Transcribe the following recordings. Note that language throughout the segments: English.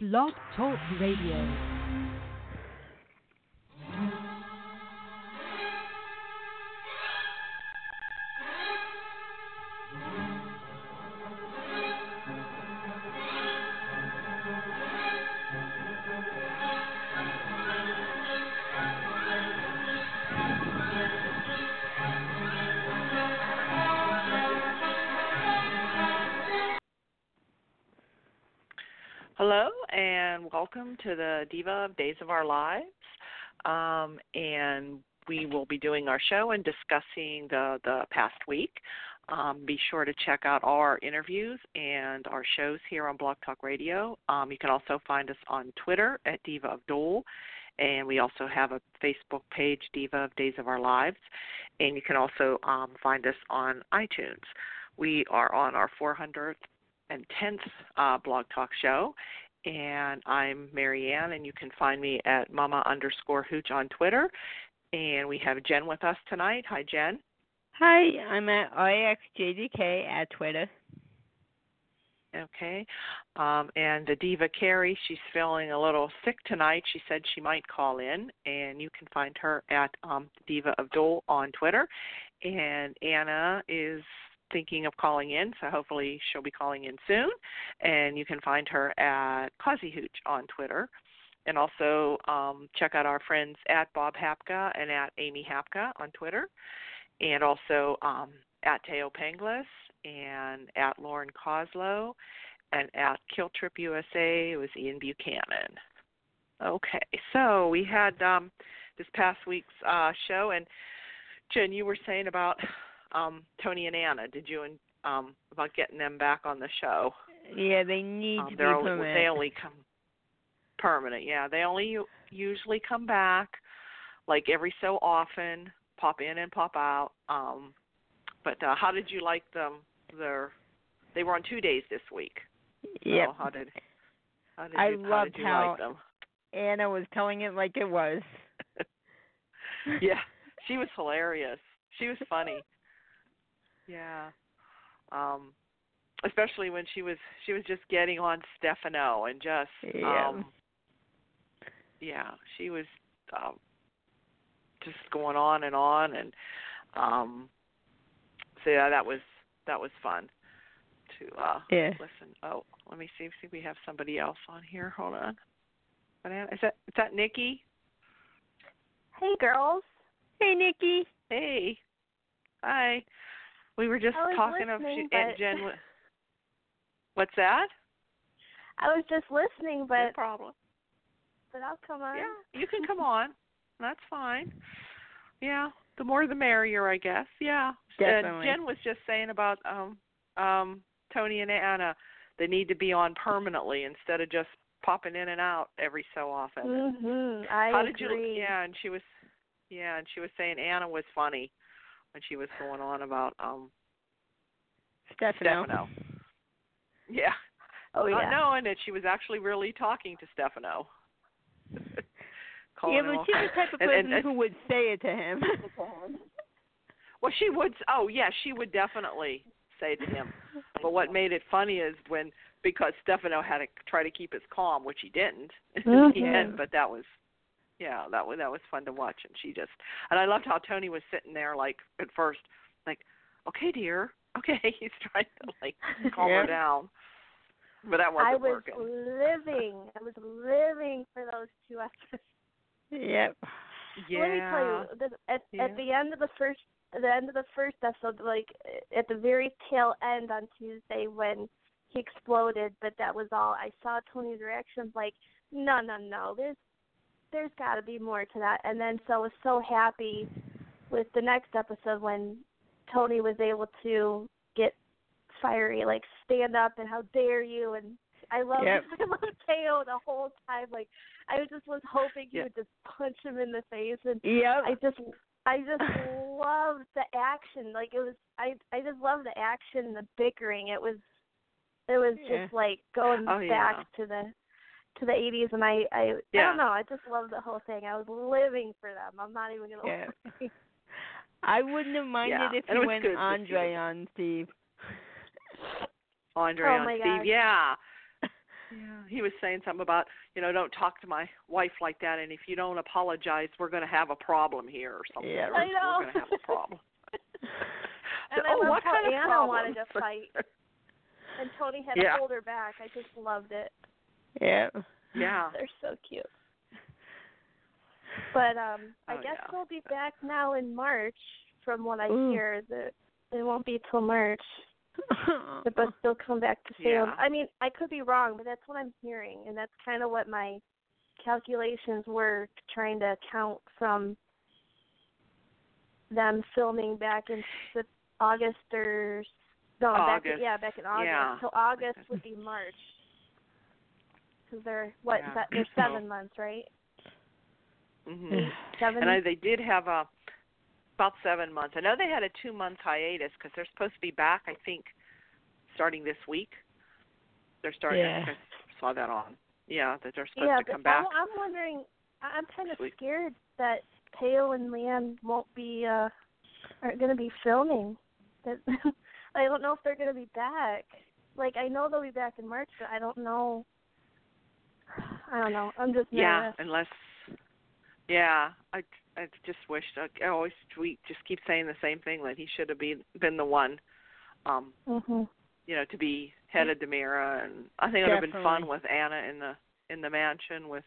Blog Talk Radio. Welcome to the Diva of Days of Our Lives. Um, and we will be doing our show and discussing the, the past week. Um, be sure to check out all our interviews and our shows here on Blog Talk Radio. Um, you can also find us on Twitter at Diva of DOOL, and we also have a Facebook page, Diva of Days of Our Lives, and you can also um, find us on iTunes. We are on our 400th and 10th uh, Blog Talk show. And I'm Marianne, and you can find me at mama underscore hooch on Twitter. And we have Jen with us tonight. Hi, Jen. Hi, I'm at IXJDK at Twitter. Okay. Um, and the Diva Carrie, she's feeling a little sick tonight. She said she might call in, and you can find her at um, Diva of DOOL on Twitter. And Anna is thinking of calling in, so hopefully she'll be calling in soon. And you can find her at Causey Hooch on Twitter. And also um, check out our friends at Bob Hapka and at Amy Hapka on Twitter. And also um, at Thaao Penghlis and at Lauren Koslow and at Kill Trip USA it was Ian Buchanan. Okay, so we had um, this past week's uh, show, and Jen, you were saying about um, Tony and Anna. Did you um, about getting them back on the show? Yeah, they need Um, to be only, permanent. they only come permanent. Yeah, they only u- usually come back like every so often, pop in and pop out. Um, but uh, how did you like them? Their they were on two days this week. So Yep. how did how did I you, how loved did you how- like them? Anna was telling it like it was. yeah, she was hilarious. She was funny. Yeah. Um especially when she was she was just getting on Stefano and just Yeah. um yeah, she was um just going on and on and um so yeah, that was that was fun to uh Yeah. listen. Oh, let me see see if we have somebody else on here. Hold on. Is that is that Nikki? Hey girls. Hey, Nikki. Hey. Hi. We were just talking of listening, and Jen. What's that? I was just listening, but no but problem. but I'll come on. Yeah, you can come on. That's fine. Yeah, the more the merrier, I guess. Yeah. Definitely. And Jen was just saying about um um Tony and Anna. They need to be on permanently instead of just popping in and out every so often. Mm-hmm. I How agree. did you? Yeah, and she was, yeah, and she was saying Anna was funny when she was going on about um Stefano. Stefano. Yeah. Oh yeah. Not knowing that she was actually really talking to Stefano. Yeah, but she's the type of person and- and- who would say it to him. Well, she would. Oh, yeah, she would definitely say it to him. But what made it funny is when because Stefano had to try to keep his calm, which he didn't the Mhm. end. But that was, yeah, that was that was fun to watch. And she just, and I loved how Tony was sitting there like at first, like, okay, dear, okay, he's trying to like calm Yeah. her down. But that wasn't I was working. living. I was living for those two episodes. yep. Yeah. Let me tell you, at Yeah. at the end of the first, the end of the first episode, like at the very tail end on Tuesday when he exploded, but that was all. I saw Tony's reaction, like, no, no, no, there's, there's got to be more to that. And then so I was so happy with the next episode when Tony was able to get fiery, like stand up and how dare you and I love Yep. I love Thaao the whole time. Like I just was hoping he Yeah. would just punch him in the face and Yep. I just I just loved the action. Like it was I I just loved the action and the bickering. It was it was Yeah. just like going Oh, yeah. back to the to the eighties and I I I don't know, I just loved the whole thing. I was living for them. I'm not even gonna Yeah. lie. I wouldn't have minded Yeah, if it you was went good to see Andre it. on Steve. Andre Oh on Steve. gosh. Yeah. Yeah, he was saying something about you know don't talk to my wife like that, and if you don't apologize, we're going to have a problem here or something. Yeah. or I know. We're going to have a problem. And I oh, loved what how kind of Anna problem? wanted to fight, and Tony had Yeah. to hold her back. I just loved it. Yeah. yeah. They're so cute. But um I Oh, guess yeah. they'll be back now in March from what I Ooh. hear that it won't be till March. But they'll come back to Salem. Yeah. I mean, I could be wrong, but that's what I'm hearing and that's kind of what my calculations were trying to account from them filming back in Sep- August or no, back in, yeah, back in August. Yeah. So August would be March. Because they're what? Yeah. se- They're So- seven months, right? hmm Seven. And I, they did have a about seven months. I know they had a two month hiatus because they're supposed to be back. I think starting this week. They're starting. Yeah. I saw that on. Yeah, that they're supposed yeah, to come back. I'm, I'm wondering. I- I'm kind of scared that Thaao and Leann won't be uh aren't going to be filming. That I don't know if they're going to be back. Like I know they'll be back in March, but I don't know. I don't know. I'm just Yeah, nervous. unless. Yeah, I I just wish I always we just keep saying the same thing that he should have been been the one, um, Mhm. you know, to be head of DiMera, and I think it would have been fun with Anna in the in the mansion with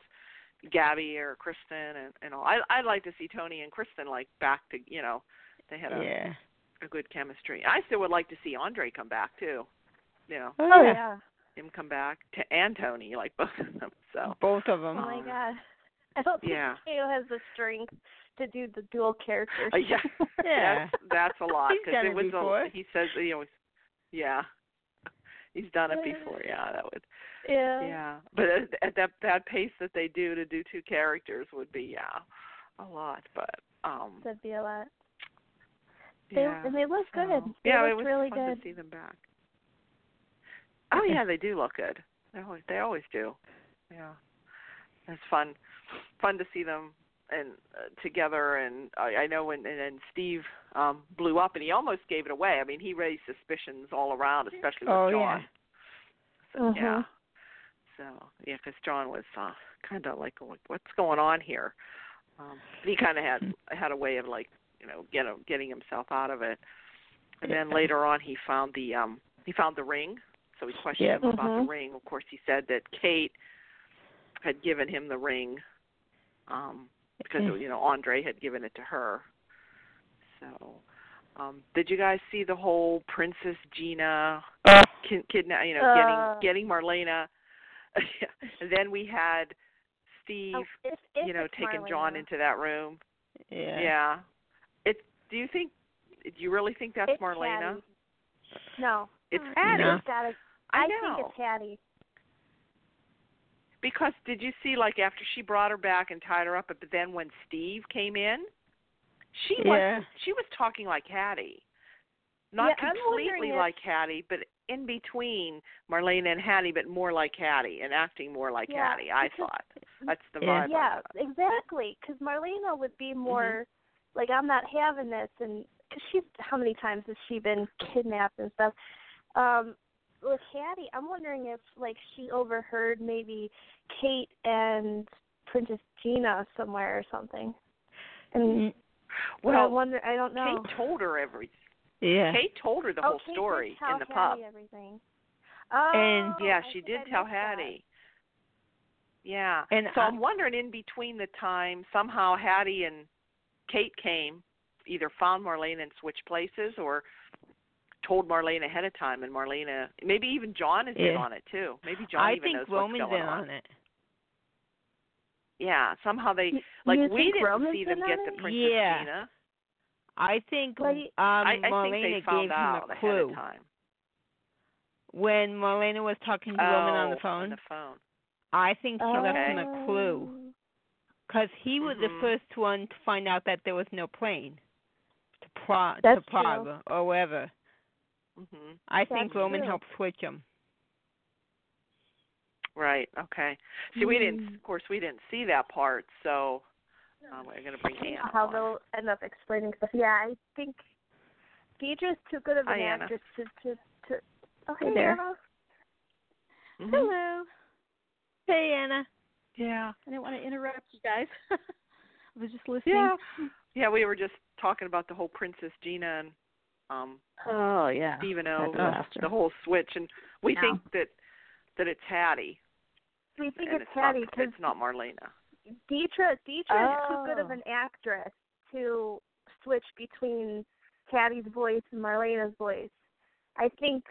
Gabi or Kristen and and all. I I'd like to see Tony and Kristen like back to you know, they had a yeah. a good chemistry. I still would like to see Andre come back too. You know, Oh, Oh yeah. Yeah. him come back to and Tony, like both of them. So Both of them. Oh my god. I don't think yeah. Thaao has the strength to do the dual characters. Uh, yeah, Yeah. that's that's a lot because it it was before. a. He says he always, yeah, he's done it before. Yeah, that would. yeah. Yeah, but at, at that that pace that they do to do two characters would be yeah, a lot. But um, That'd be a lot. They yeah. and they look so- good. They yeah, look it was really fun good. to see them back. Oh yeah, they do look good. They always they always do. Yeah, it's fun, fun to see them and uh, together. And I, I know when and, and Steve um blew up, and he almost gave it away. I mean, he raised suspicions all around, especially with Oh, John. yeah. So, Mhm. Yeah. So yeah, because John was uh, kind of like, what's going on here? Um, he kind of had had a way of like, you know, get getting himself out of it. And then later on, he found the um he found the ring. So we questioned Yeah. him about Mhm. the ring. Of course, he said that Kate had given him the ring um because Mm. you know Andre had given it to her. So, um did you guys see the whole Princess Gina Oh, kid, kidna- you know, Uh. getting getting Marlena. and then we had Steve, Oh, if, if you know, taking Marlena. John into that room. yeah. Yeah. It. Do you think? Do you really think that's It's Marlena? Hattie. No. It's No. Hattie. No. It's I, I know. think it's Hattie. because did you see like after she brought her back and tied her up, but then when Steve came in, she Yeah. was she was talking like Hattie. Not Yeah, I'm wondering completely if- like Hattie, but in between Marlena and Hattie, but more like Hattie and acting more like Yeah, Hattie. I because- thought that's the Yeah. vibe. Yeah, exactly. Because Marlena would be Mm-hmm. more like, I'm not having this, and cause she's how many times has she been kidnapped and stuff? Um, with Hattie, I'm wondering if like she overheard maybe Kate and Princess Gina somewhere or something. And Mm, I Well, wonder. I don't know. Kate told her everything. Yeah. Kate told her the oh, whole Kate story did tell in the Hattie pub. Everything. Oh, And- Yeah, she did I tell missed that. Hattie. Yeah. And so I- I'm wondering in between the time somehow Hattie and Kate came, either found Marlena and switched places or told Marlene ahead of time and Marlena maybe even John is in on it too. Maybe John I even think knows Roman's what's going in on. on it. Yeah, somehow they like you we think didn't Roman's see them get on the? Princess Yeah. Gina. I think um you- I, I think Marlena they gave found him out a ahead clue. of time. when Marlena was talking to Roman on the Oh, phone. On the phone. I think she left him a Oh. clue because he was the Mhm. first one to find out that there was no plane to Prague, to That's true. Prague or wherever. Mhm. I think That's Roman true. helped switch him. Right. Okay. See, we didn't. Mm. Of course, we didn't see that part. So um, we're going to bring I Anna how on. they'll end up explaining stuff. Yeah, I think Deidre's too good of an Hi, Anna. actress to to to. Oh, Hey hey there. Anna. Mhm. Hello. Hey, Anna. Yeah. I didn't want to interrupt you guys. I was just listening. Yeah. Yeah, we were just talking about the whole Princess Gina and um Oh yeah. Stephen That O. disaster. The whole switch, and we Yeah. think that that it's Hattie, We think it's it's Hattie because It's not Marlena. Deidre Deidre is too good of Oh. an actress to switch between Hattie's voice and Marlena's voice. I think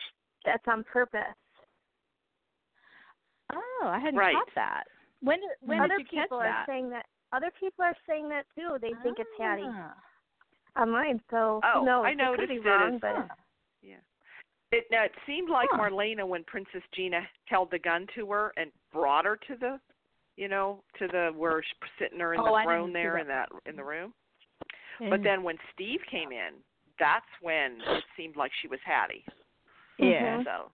that's on purpose. Oh, I hadn't Right. caught that. When did when other did you catch people that? are saying that. Other people are saying that too. They think it's Hattie Ah. online. So Oh, who knows? I It noticed could be it wrong, as- but It now it seemed like Huh. Marlena when Princess Gina held the gun to her and brought her to the, you know, to the where she's sitting her in Oh, the throne there that. in that in the room. Yeah. But then when Steve came in, that's when it seemed like she was Hattie. yeah. Mhm. So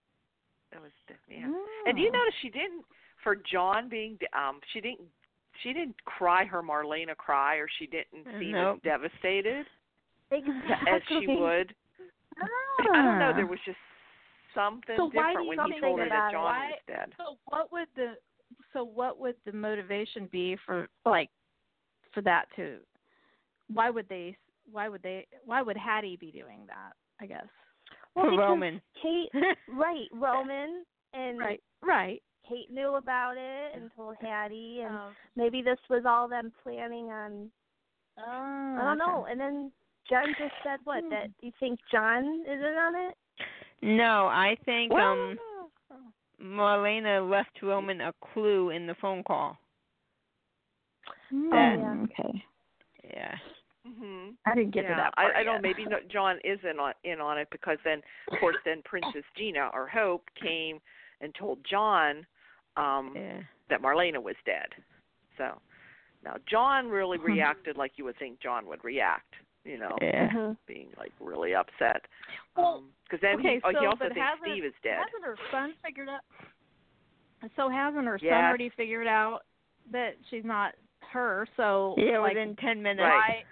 it was yeah. And do you notice she didn't for John being um she didn't she didn't cry her Marlena cry or she didn't seem Nope. as devastated exactly. as she would. I don't know, ah. there was just something So different do you when he told her that? John Why- was dead. So what would the so what would the motivation be for like for that to why would they why would they why would Hattie be doing that, I guess. Well, for because Roman. Kate, right? Roman and right. Right. Kate knew about it and told oh. Hattie, and Oh, maybe this was all them planning on. Oh, I don't oh, know. And then Jen just said what? Hmm. That you think John is in on it? No, I think Well, um Marlena left Roman a clue in the phone call. Oh, That- yeah. Okay. Yeah. hmm I didn't get yeah, to that part I, I don't. Maybe no, John is in on in on it because then, of course, then Princess Gina or Hope came and told John um Yeah. that Marlena was dead. So now John really Hmm. reacted like you would think John would react. You know, Yeah. Mhm. being like really upset. Well, because then okay, he, oh, he so, also but thinks hasn't- Steve is dead. Hasn't her son figured out? So hasn't her son already figured out that she's not her? So Yeah, like, within ten minutes. Right.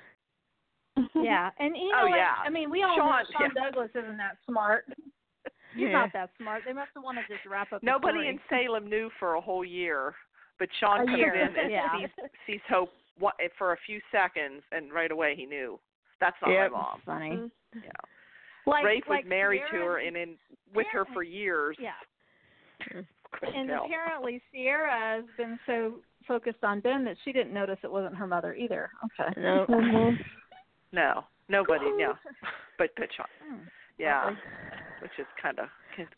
yeah, and you Oh, know, what? yeah. I mean, we all Shawn- know Shawn yeah. Douglas isn't that smart. He's Yeah. not that smart. They must have wanted to just wrap up. the Nobody story. in Salem knew for a whole year, but Shawn A comes year, in and yeah. sees sees Hope what, for a few seconds, and right away he knew that's not Yep. my mom. Funny. Mhm. Yeah. Like, Rafe was like married to her and in with her for years. Yeah, and tell. apparently Ciera has been so focused on Ben that she didn't notice it wasn't her mother either. Okay. No. Mhm. No, nobody. No, but but Shawn. Hmm. Yeah, Lovely. which is kind of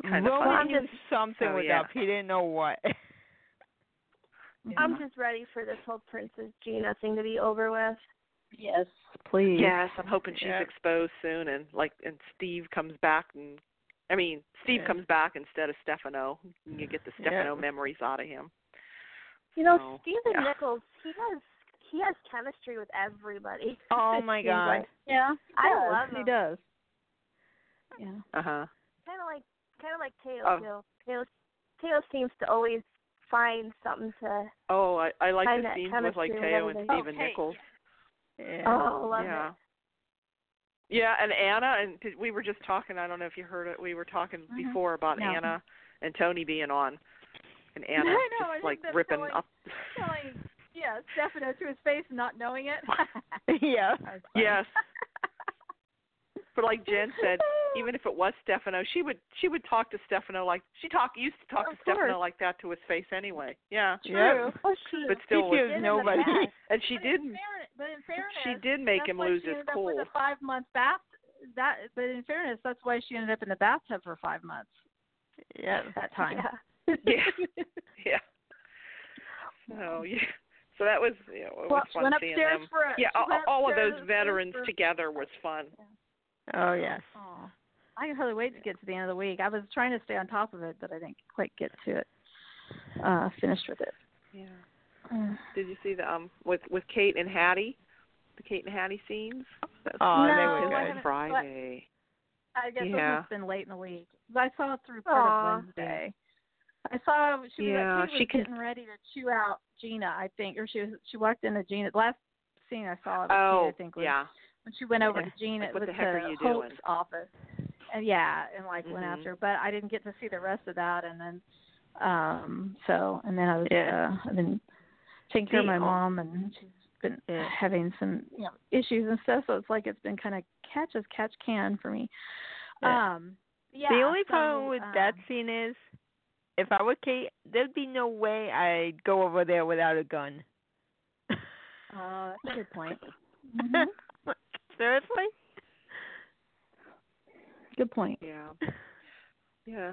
kind of Roman funny. knew something Oh, was yeah. up. He didn't know what. I'm just ready for this whole Princess Gina thing to be over with. Yes, please. Yes, I'm hoping she's Yeah. exposed soon, and like, and Steve comes back, and I mean, Steve Yeah. comes back instead of Stefano. and You get the Yeah. Stefano memories out of him. You know, So, Stephen yeah. Nichols, he has he has chemistry with everybody. Oh my God. Like. Yeah, he I does. love He does. Yeah. Uh huh. Kind of like kind of like Thaao Oh. too. Thaao Thaao seems to always find something to. Oh, I I like the that scenes with like chemistry Thaao and everything. Stephen Oh, Kate, Nichols. Yeah. Oh, love yeah. it. Yeah, and Anna, and we were just talking. I don't know if you heard it. We were talking Mhm. before about No. Anna and Tony being on, and Anna I know, just like ripping telling- up. Telling, yeah, Stefano to his face, and not knowing it. yeah. Yes, but like Jen said, even if it was Stefano, she would she would talk to Stefano like she talk used to talk Of to Stefano like that to his face anyway. Yeah, True. Yep. Oh, she. but still, He was, gives in the nobody. and she but did In fairness, but in fairness, she did make him lose his cool. With a five month bath. That, but in fairness, that's why she ended up in the bathtub for five months. Yeah. That time. Yeah. Yeah. yeah. So yeah. So that was you know, it Well, was fun went seeing upstairs them. for a, Yeah, all, all of those veterans for, together was fun. Oh yes. Aw. I can hardly wait to get to the end of the week. I was trying to stay on top of it, but I didn't quite get to it. Uh, finished with it. Yeah. Mm. Did you see the um with with Kate and Hattie, the Kate and Hattie scenes? That's Oh, No, they I were haven't- good. Friday. I guess it Yeah. must have been late in the week. I saw it through part Aw. of Wednesday. I saw she was, Yeah, she was she can- getting ready to chew out Gina, I think, or she was she walked into Gina. The last scene I saw of Gina, Oh, I think, was yeah. when she went over Yeah. to Gina Like, what with the heck are you Hope's doing? office. And yeah, and like went Mhm. after her, but I didn't get to see the rest of that. And then Um, so and then I was Yeah. uh I've been taking care of my mom and she's been Yeah. having some you know issues and stuff. So it's like it's been kind of catch as catch can for me. Yeah. Um, yeah. the only so, problem with that um, scene is, if I were Kate, there'd be no way I'd go over there without a gun. Uh, that's a good point. Mhm. Seriously? Good point. Yeah. Yeah.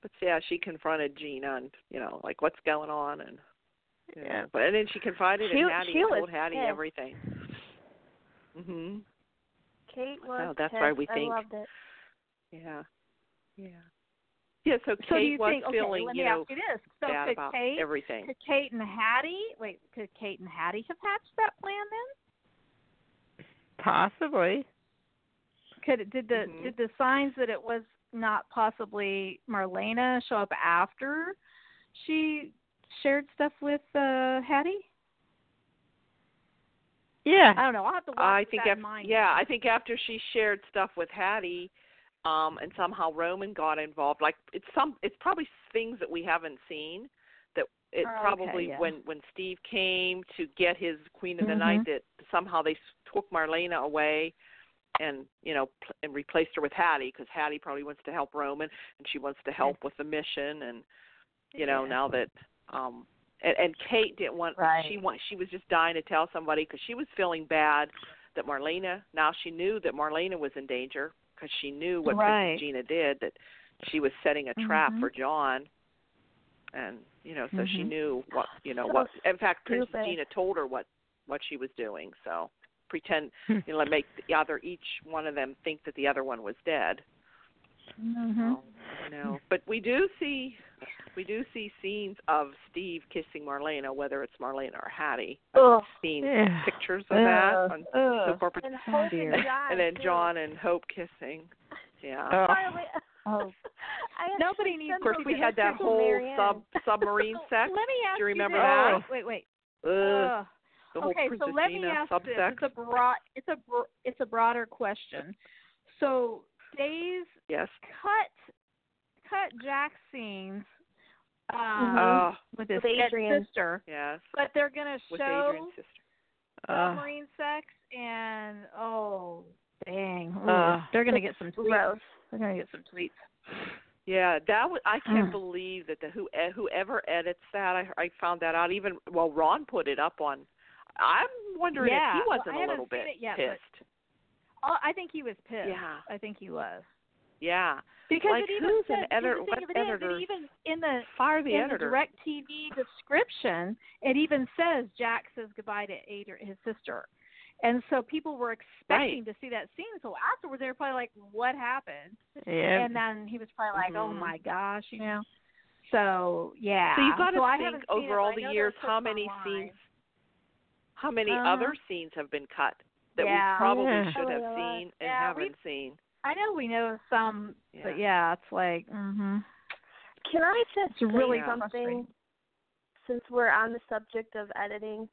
But yeah, she confronted Gina and you know, like what's going on and you know, Yeah. but and then she confided She- in Hattie she and told Hattie pissed. everything. Mhm. Kate was. So that's pissed. why we think- I loved it. Yeah. Yeah. Yeah, so Kate So do you was think? Okay, feeling, let you know, ask you this. So bad could about Kate, everything. could Kate and Hattie wait? Could Kate and Hattie have hatched that plan then? Possibly. Could it, did the Mhm. did the signs that it was not possibly Marlena show up after she shared stuff with uh Hattie? Yeah. I don't know. I'll have to watch I think that af- in mind. yeah, I think after she shared stuff with Hattie, um, and somehow Roman got involved. Like it's some, it's probably things that we haven't seen. That it Oh, okay, probably yeah. when when Steve came to get his Queen of the Mhm. Night, that somehow they took Marlena away, and you know, pl- and replaced her with Hattie because Hattie probably wants to help Roman, and she wants to help with the mission, and you know Yeah. now that um and, and Kate didn't want Right. she want she was just dying to tell somebody because she was feeling bad that Marlena now she knew that Marlena was in danger because she knew what Right. Princess Gina did that she was setting a trap Mhm. for John and you know so she Mhm. knew what you know what in fact Princess. Gina told her what what she was doing so pretend Hmm. you know make the other each one of them think that the other one was dead Mhm. so, you but we do see we do see scenes of Steve kissing Marlena whether it's Marlena or Hattie Ugh. seen Yeah. pictures of that Ugh. on Ugh. soap opera And Oh, Hope and John. and then. John and Hope kissing yeah Oh. By the Oh. Nobody needs of course we had that whole Marianne. sub submarine So sex Let me ask do you remember this. that Wait, wait, Ugh, wait. Ugh. the whole okay, Princess so let me Gina ask this. It's a broad. It's a bro- it's a broader question. So Days yes cut cut Jack scenes um, oh with his With Adrian. sister, yes but they're gonna with show Adrian's sister Uh, submarine sex and oh dang, Ooh, Uh. they're gonna get some tweets. Gross. They're gonna get some tweets. Yeah, that was. I can't Mm. believe that the who whoever edits that. I I found that out. Even well, Ron put it up on. I'm wondering Yeah, if he wasn't I a haven't little bit it yet, pissed. Oh, I think he was pissed. Yeah. I think he was. Yeah, Because Like, it even who's says, an editor- what is, editor- it even in the fire the in editor. the direct TV description, it even says Jack says goodbye to Adrian, his sister. And so people were expecting to see that scene. So afterwards, they were probably like, "What happened?" yeah. And then he was probably like, "Oh Mhm. my gosh," you know. So yeah. So you've got to so think over all the years how many online. scenes, how many Uh-huh. other scenes have been cut that Yeah. we probably Yeah. should have seen and Yeah, haven't seen. I know we know some, Yeah. but yeah, it's like, mhm. Can I just It's really say Yeah. something? Since we're on the subject of editing,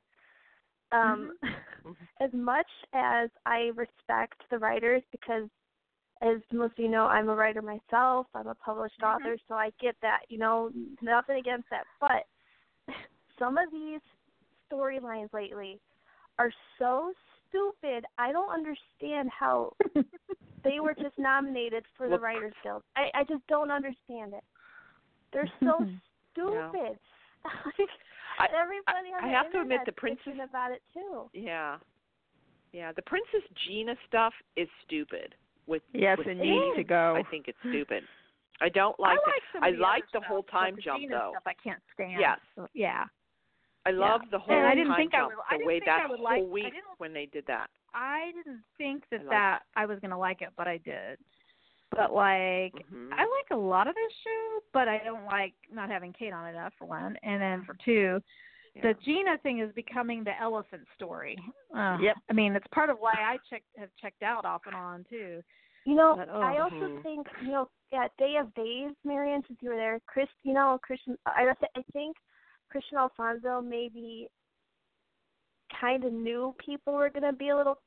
um, Mhm. as much as I respect the writers, because as most of you know, I'm a writer myself. I'm a published Mhm. author, so I get that. You know, nothing against that, but some of these storylines lately are so stupid. I don't understand how they were just nominated for the Writers Guild. I I just don't understand it. They're so stupid. like, I- everybody on I the have to admit the Princess- about it too. Yeah, yeah. The Princess Gina stuff is stupid. With yes, with it Steve, needs to go. I think it's stupid. I don't like. I like some I of the like the whole time the jump Gina though. Stuff I can't stand. Yes. Yeah. I love the whole And I didn't time think I would- I the didn't way think that I would whole like- I week didn't- when they did that. I didn't think that I like that I was gonna like it, but I did. But like, Mhm. I like a lot of this show, but I don't like not having Kate on enough for one, and then for two, Yeah. the Gina thing is becoming the elephant story. Uh, Yep. I mean, it's part of why I checked have checked out off and on too. You know, But, oh. I also Mhm. think you know at Day of Days, Marianne, since you were there, Chris, you know, Kristian, I I think Kristian Alfonso maybe kind of knew people were gonna be a little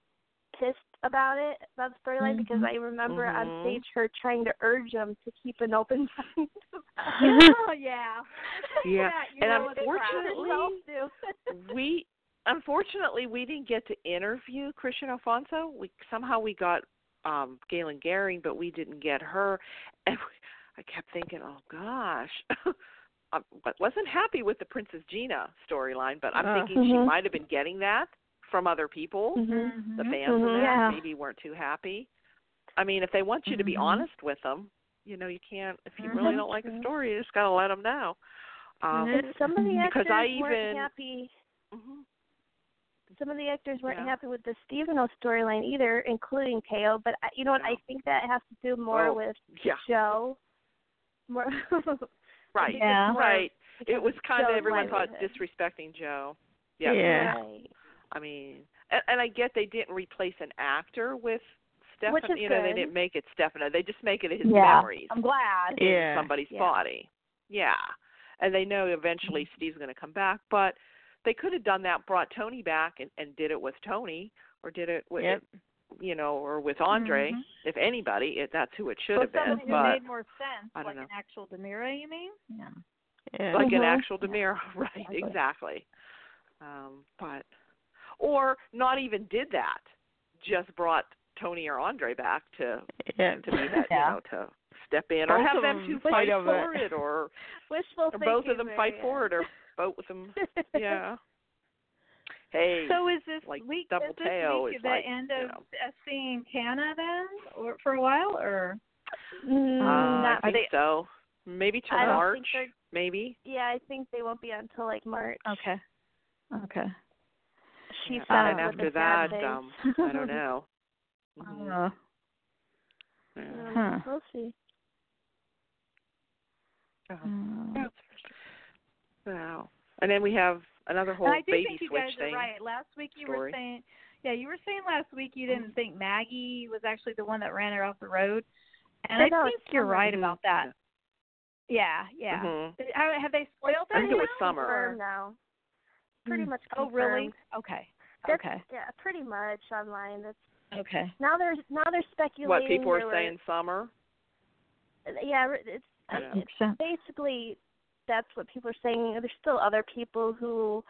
pissed about it about the storyline Mhm. because I remember on Mhm. stage her trying to urge him to keep an open mind. oh yeah. Yeah, you and know what the crowd unfortunately- we unfortunately we didn't get to interview Kristian Alfonso. We somehow we got um Galen Gering, but we didn't get her. And we, I kept thinking, oh gosh. I but wasn't happy with the Princess Gina storyline, but I'm Uh, thinking she Mhm. might have been getting that from other people. Mhm. The Mhm. fans Mhm. that Yeah. maybe weren't too happy. I mean, if they want you to be Mhm. honest with them, you know, you can't. If you Mhm. really don't like a story, you just gotta let them know. Um. Some of the Because actors I weren't even- happy. mhm. Some of the actors weren't Yeah. happy with the Stefano storyline either, including KO. But I, you know what? Yeah. I think that has to do more Oh, with Yeah. Joe. More. Right. Yeah. Right. It was kind of Joe's everyone thought disrespecting Joe. Yeah. Yeah. Right. I mean, and, and I get they didn't replace an actor with Stefano. Which is you know, they didn't make it Stefano. They just make it his Yeah. memories I'm glad. Yeah. somebody's Yeah. body. Yeah. And they know eventually Mm-hmm. Steve's going to come back, but they could have done that, brought Tony back, and, and did it with Tony, or did it with, Yep. You know, or with Andre. Mhm. If anybody, it, that's who it should Well, have been. somebody who But made more sense, I don't like know. an actual DiMera, you mean? Yeah. Yeah. like an Mhm. actual Demir, right? Exactly. Exactly. Um, but or not even did that, just brought Tony or Andre back to yeah. to be that Yeah. you know to step in or have them them two fight fight for it. it or Wishful or both of them fight there, for it or both of them yeah hey So is this like week double is this Thaao week is the like, end you of know. uh, seeing Tana then, or for a while, or Mm, uh, not, I think so maybe till March maybe yeah, I think they won't be until like March. okay, okay. She Yeah. said and with after the that face. um I don't know Mhm. Uh, Yeah. Um, Huh. We'll see. Uh-huh. mm. Wow. And then we have another whole And I do baby think you switch guys thing. are right. Last week you story. were saying, yeah, you were saying last week you didn't think Maggie was actually the one that ran her off the road, and I I think you're Summer. right about that. Yeah, yeah. Mhm. Uh, Have they spoiled that? I think it was Summer. or- Confirmed now. Pretty Mm. much. Oh, really? Okay. That's, Okay. Yeah, pretty much online. That's Okay. now they're now they're speculating. What people there are were- saying summer? Yeah, it's Yeah. Makes sense. basically that's what people are saying. There's still other people who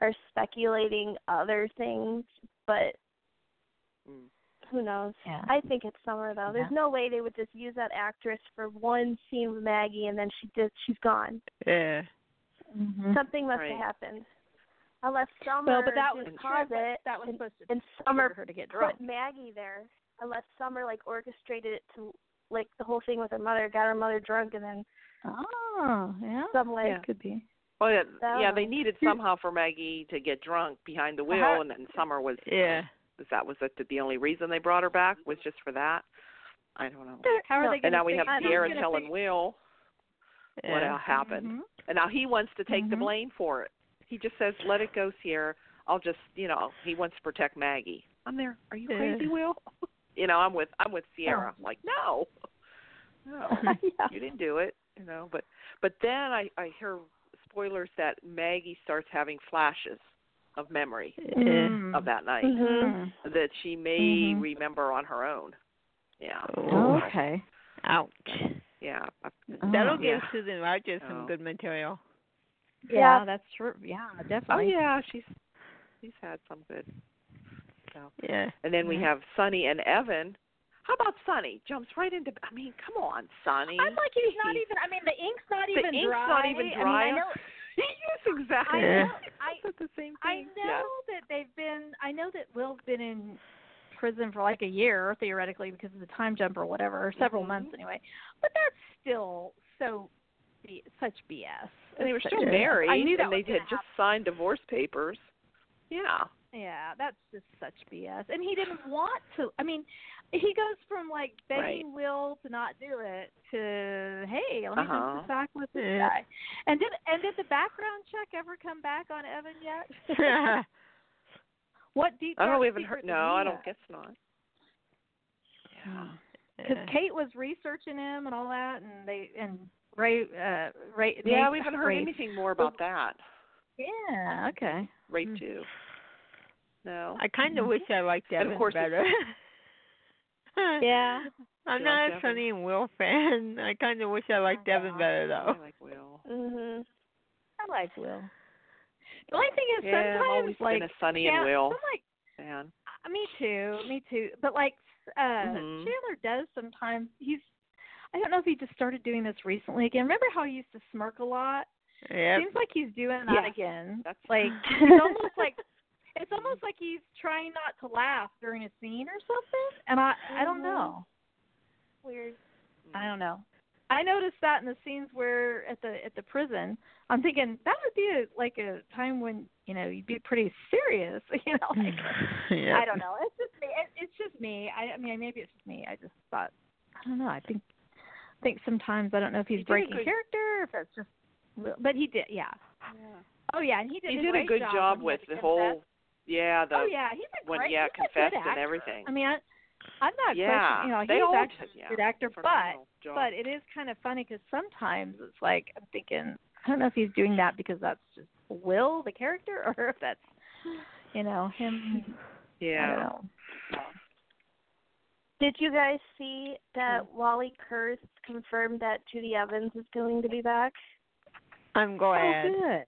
are speculating other things, but Mm. who knows? Yeah. I think it's summer though. There's no way they would just use that actress for one scene with Maggie and then she did she's gone. Yeah. Mhm. Something must Right. have happened. Unless Summer Well, but that was just true, caused it that was and, supposed to and Summer her to get put drunk. Maggie there. Unless Summer like orchestrated it to like the whole thing with her mother, got her mother drunk and then Oh, yeah. some way Yeah. Could be. Well, yeah, So- yeah, they needed somehow for Maggie to get drunk behind the wheel, Uh-huh. and then Summer was. Yeah. Was that was that the only reason they brought her back was just for that? I don't know. How are No, they And now we have figure- how are Ciera they gonna telling figure- Will what Yeah. happened, Mhm. and now he wants to take the Mhm. blame for it. He just says, "Let it go, Ciera. I'll just, you know." He wants to protect Maggie. I'm there. Are you Yeah. crazy, Will? you know, I'm with I'm with Ciera. I'm like, no, no. yeah. you didn't do it, you know. But but then I I hear spoilers that Maggie starts having flashes of memory Yeah. Mm. of that night Mhm. that she may Mhm. remember on her own. Yeah. Oh, Oh. okay. Ouch. Yeah. That'll Oh. give Yeah. Susan Rogers some Oh. good material. Yeah, Yeah. that's true. Yeah, definitely. Oh yeah, she's she's had some good. So Yeah. and then we have Sonny and Evan. How about Sonny? Jumps right into. I mean, come on, Sonny. I'm like he's not even. I mean, the ink's not the even ink's dry. not even I mean, dry. I know. yes, exactly. I know. I the same thing. I know Yeah. that they've been. I know that Will's been in prison for like a year theoretically because of the time jump or whatever, or several Mhm. months anyway. But that's still so B- such BS. And they were still married, I knew that and they had just signed divorce papers. Yeah. Yeah, that's just such BS. And he didn't want to. I mean, he goes from like begging Will to not do it to hey, let me Uh-huh. jump this back with this guy. And did and did the background check ever come back on Evan yet? what deep? I don't know. dark We haven't heard. No, he I don't have? guess not. Yeah. Because Yeah. Kate was researching him and all that, and they and Ray, uh, Ray. Yeah, Nate- we haven't heard Ray- anything more about that. Yeah. Okay. Rape Hmm. too. No. I kind of wish I liked And of course it's- better. Yeah. I'm You not like a Devin? Sonny and Will fan. I kind of wish I liked Devin better though. I like Will. Mhm. I like Will. The only thing is Yeah, I've sometimes always like been a Sonny yeah, and Will I'm like fan. uh, me too, me too. But like uh Mhm. Chandler does sometimes he's I don't know if he just started doing this recently again. Remember how he used to smirk a lot? Yep. Seems like he's doing that Yeah. again. That's Like it's almost like it's almost like he's trying not to laugh during a scene or something. And I I don't Mhm. know. Weird. I don't know. I noticed that in the scenes where at the at the prison, I'm thinking that would be a, like a time when you know you'd be pretty serious. You know, like Yep. I don't know. It's just me. It, it's just me. I, I mean, maybe it's just me. I just thought I don't know. I think I think sometimes I don't know if he's He breaking good- character, or if it's just. But he did, yeah. Yeah. Oh yeah, and he did. He a did a good job, job with the whole. Yeah, the oh yeah, he's a when great. yeah, he's a good confessed actor. and everything. I mean, I, I'm not yeah. questioning. You know, they he's all actually did, yeah. a good actor, but job. but it is kind of funny because sometimes it's like I'm thinking I don't know if he's doing that because that's just Will the character or if that's you know him. I yeah. don't know. Did you guys see that hmm. Wally Kurth confirmed that Judy Evans is going to be back? I'm glad. Oh, good.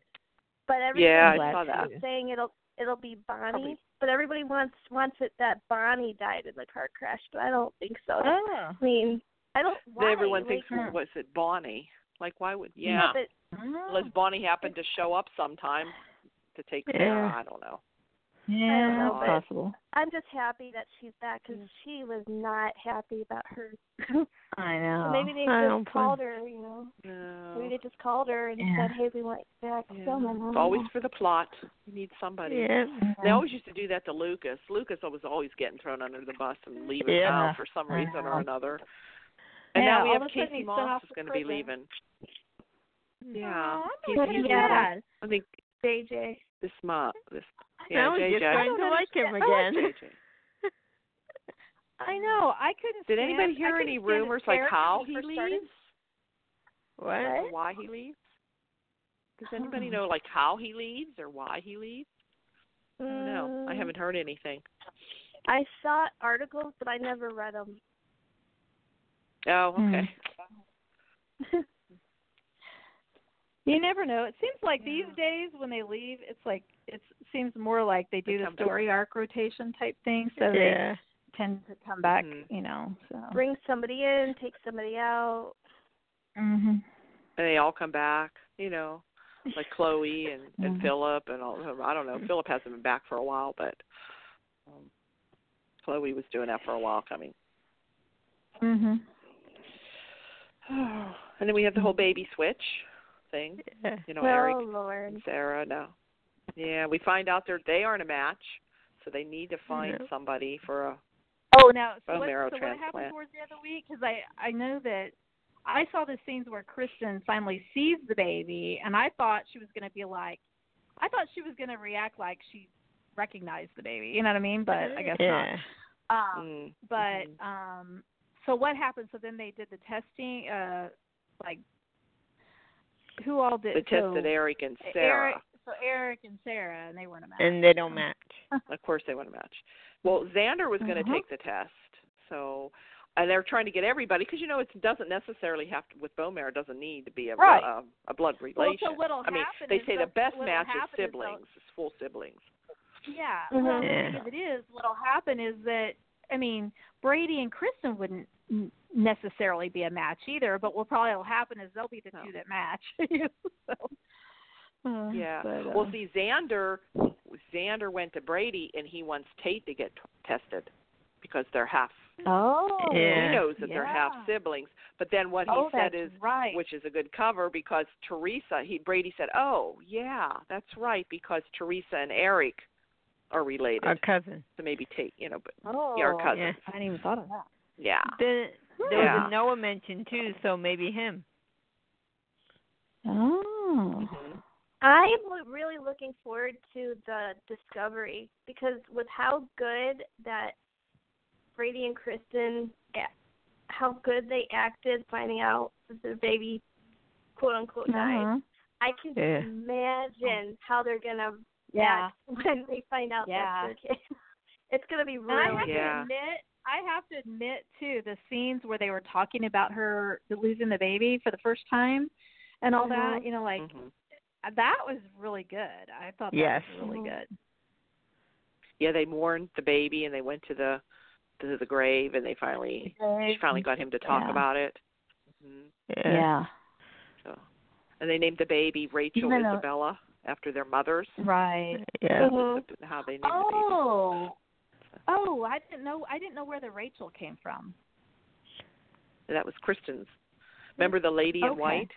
But everybody Yeah, I glad saw too. that. is saying it'll it'll be Bonnie. Probably. But everybody wants wants it that Bonnie died in the car crash, but I don't think so. Oh. I mean, I don't. Why? Everyone like, thinks hmm. was it Bonnie? Like why would yeah. But Unless Bonnie happened to show up sometime to take care. Yeah. I don't know. Yeah, don't know, possible. I'm just happy that she's back because she was not happy about her. I know. So maybe they I just don't called her, you know. No. Maybe they just called her and Yeah. said, "Hey, we want you back." Yeah. filming." I It's always for the plot. You need somebody. Yep. They always used to do that to Lucas. Lucas was always getting thrown under the bus and leaving Yeah. town for some reason or know. another. And Yeah, now we have of a sudden Casey he's sent Moss is going to be leaving. Yeah, Oh, I'm not he's Yeah. I think JJ. this month. This I yeah, was just JJ. trying to like him I like again. I know. I couldn't. Did stand, anybody hear any rumors like how he leaves? What? What? Why he leaves? Does anybody know like how he leaves or why he leaves? I don't. I Mm, haven't heard anything. I saw articles, but I never read them. Oh, Hmm. okay. You never know. It seems like Yeah. these days when they leave, it's like it seems more like they do They the come back. story arc rotation type thing, so Yeah. they tend to come back. Mhm. You know. So. Bring somebody in, take somebody out. Mhm. And they all come back, you know, like Chloe and and Mhm. Philip and all of. I don't know. Philip hasn't been back for a while, but um Chloe was doing that for a while coming. Mhm. and then we have the whole baby switch thing. Yeah. You know, oh Eric Lord. and Sarah now. Yeah, we find out they're they aren't a match, so they need to find No. somebody for a Oh, now so Bone what, marrow so what happened transplant. towards the other week? Because I I know that I saw the scenes where Kristen finally sees the baby, and I thought she was going to be like, I thought she was going to react like she recognized the baby. You know what I mean? But I guess Yeah. not. Um, mm, but mhm. um, so what happened? So then they did the testing. Uh, like who all did they so, tested Eric and Sarah. Eric, so Eric and Sarah, and they weren't a match. And they don't match. Of course they want to match. Well, Xander was going to Mhm. take the test, so and they're trying to get everybody because you know it doesn't necessarily have to with bone marrow it doesn't need to be a Right. a, a blood Well, relation. so what'll I mean, they say the best match is happen is they'll- siblings, is full siblings. Yeah. Mhm. Well, the Yeah. thing it is, what'll happen is that I mean, Brady and Kristen wouldn't necessarily be a match either, but what probably will happen is they'll be the No. two that match. so, uh, Yeah. But, uh, Well, see, Xander, Xander went to Brady and he wants Tate to get t- tested because they're half. oh, Yeah. He knows that they're half siblings. But then what he oh, said is, right. which is a good cover because Teresa, he Brady said, "Oh, yeah, that's right because Teresa and Eric are related." Our cousin. So maybe Tate, you know, but oh, your cousin. Yeah. I hadn't even thought of that. yeah. There, there was a Noah mentioned too, so maybe him. Oh. Mhm. I'm really looking forward to the discovery because with how good that Brady and Kristen, how good they acted finding out that their baby, quote unquote, died. Uh-huh. I can Yeah. imagine how they're gonna Yeah. that's when they find out Yeah. that's their kid. it's gonna be And I have Yeah. to admit, I have to admit too, the scenes where they were talking about her losing the baby for the first time and all that, Mhm. you know, like Mhm. That was really good. I thought that Yes. was really Mhm. good. Yeah, they mourned the baby and they went to the to the grave and they finally she finally got him to talk Yeah. about it. hmm Yeah. Yeah. So, and they named the baby Rachel Even though- Isabella after their mothers. Right. Yeah. Mhm. How they named the Oh. Oh, I didn't know I didn't know where the Rachel came from. That was Kristen's. Remember the lady in white?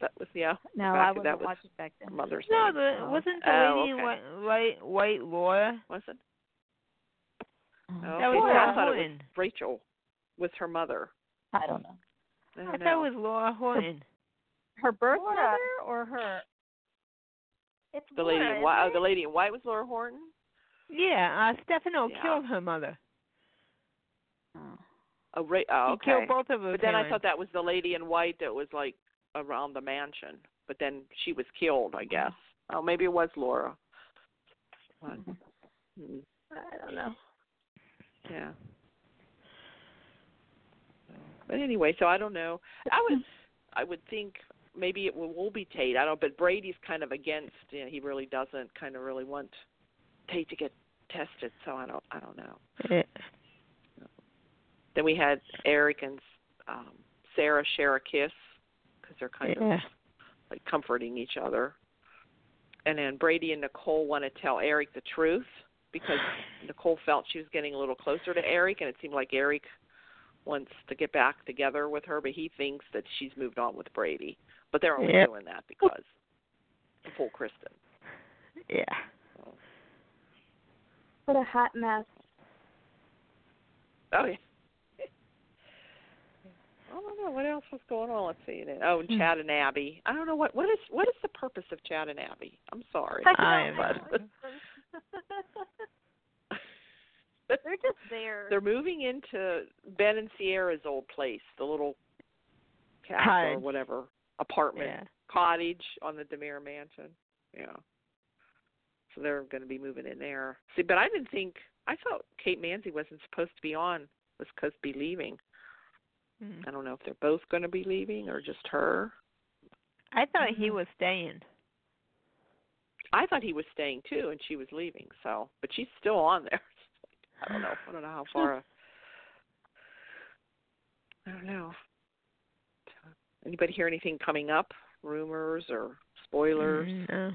That was yeah. No, back- I wasn't that was watching back then. mother's No, the Oh. wasn't the Oh, lady in okay. white, white, white Laura? Was it? Oh. Oh, That okay. was I Laura thought it was Rachel was her mother. I don't know. I I don't thought know. it was Laura Horton. Her birth Laura. mother or her It's the lady in white. Oh, the lady in white was Laura Horton. Yeah, uh Stefano Yeah. killed her mother. oh. Oh, Ra- oh He killed both of them. But then I thought that was the lady in white that was like around the mansion. But then she was killed, I guess. Oh, maybe it was Laura. What? Mm, I don't know. yeah. But anyway, so I don't know. I would, I would think maybe it will, will be Tate. I don't. But Brady's kind of against. You know, he really doesn't kind of really want Tate to get tested. So I don't. I don't know. Yeah. Then we had Eric and um, Sarah share a kiss because they're kind of like comforting each other. And then Brady and Nicole want to tell Eric the truth because Nicole felt she was getting a little closer to Eric, and it seemed like Eric wants to get back together with her, but he thinks that she's moved on with Brady. But they're only Yep. doing that because to fool Kristen. Yeah. What a hot mess. Oh yeah. I don't know what else was going on. Let's see. Then. Oh, hmm. and Chad and Abby. I don't know what what is what is the purpose of Chad and Abby. I'm sorry. I am. But They're just there. they're moving into Ben and Ciera's old place, the little castle or whatever apartment Yeah. cottage on the DiMera Mansion. Yeah. So they're going to be moving in there. See, but I didn't think I thought Kate Mansi wasn't supposed to be on. Was supposed to be leaving. Mm. I don't know if they're both going to be leaving or just her. I thought he Mhm. was staying. I thought he was staying too, and she was leaving. So, but she's still on there. I don't know. I don't know how far. I don't know. Anybody hear anything coming up? Rumors or spoilers Mm, no.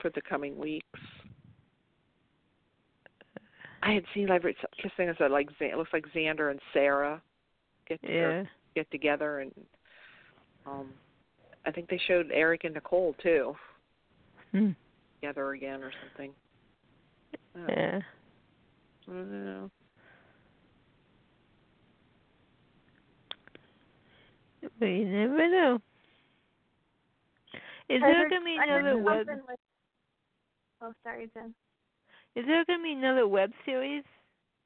for the coming weeks? I had seen like just things that like it looks like Xander and Sarah get Yeah. get together and um I think they showed Eric and Nicole too Hmm. together again or something. I. Yeah. I don't know. But you never know. Is there gonna be another web? with- Oh, sorry, Jen. Is there gonna be another web series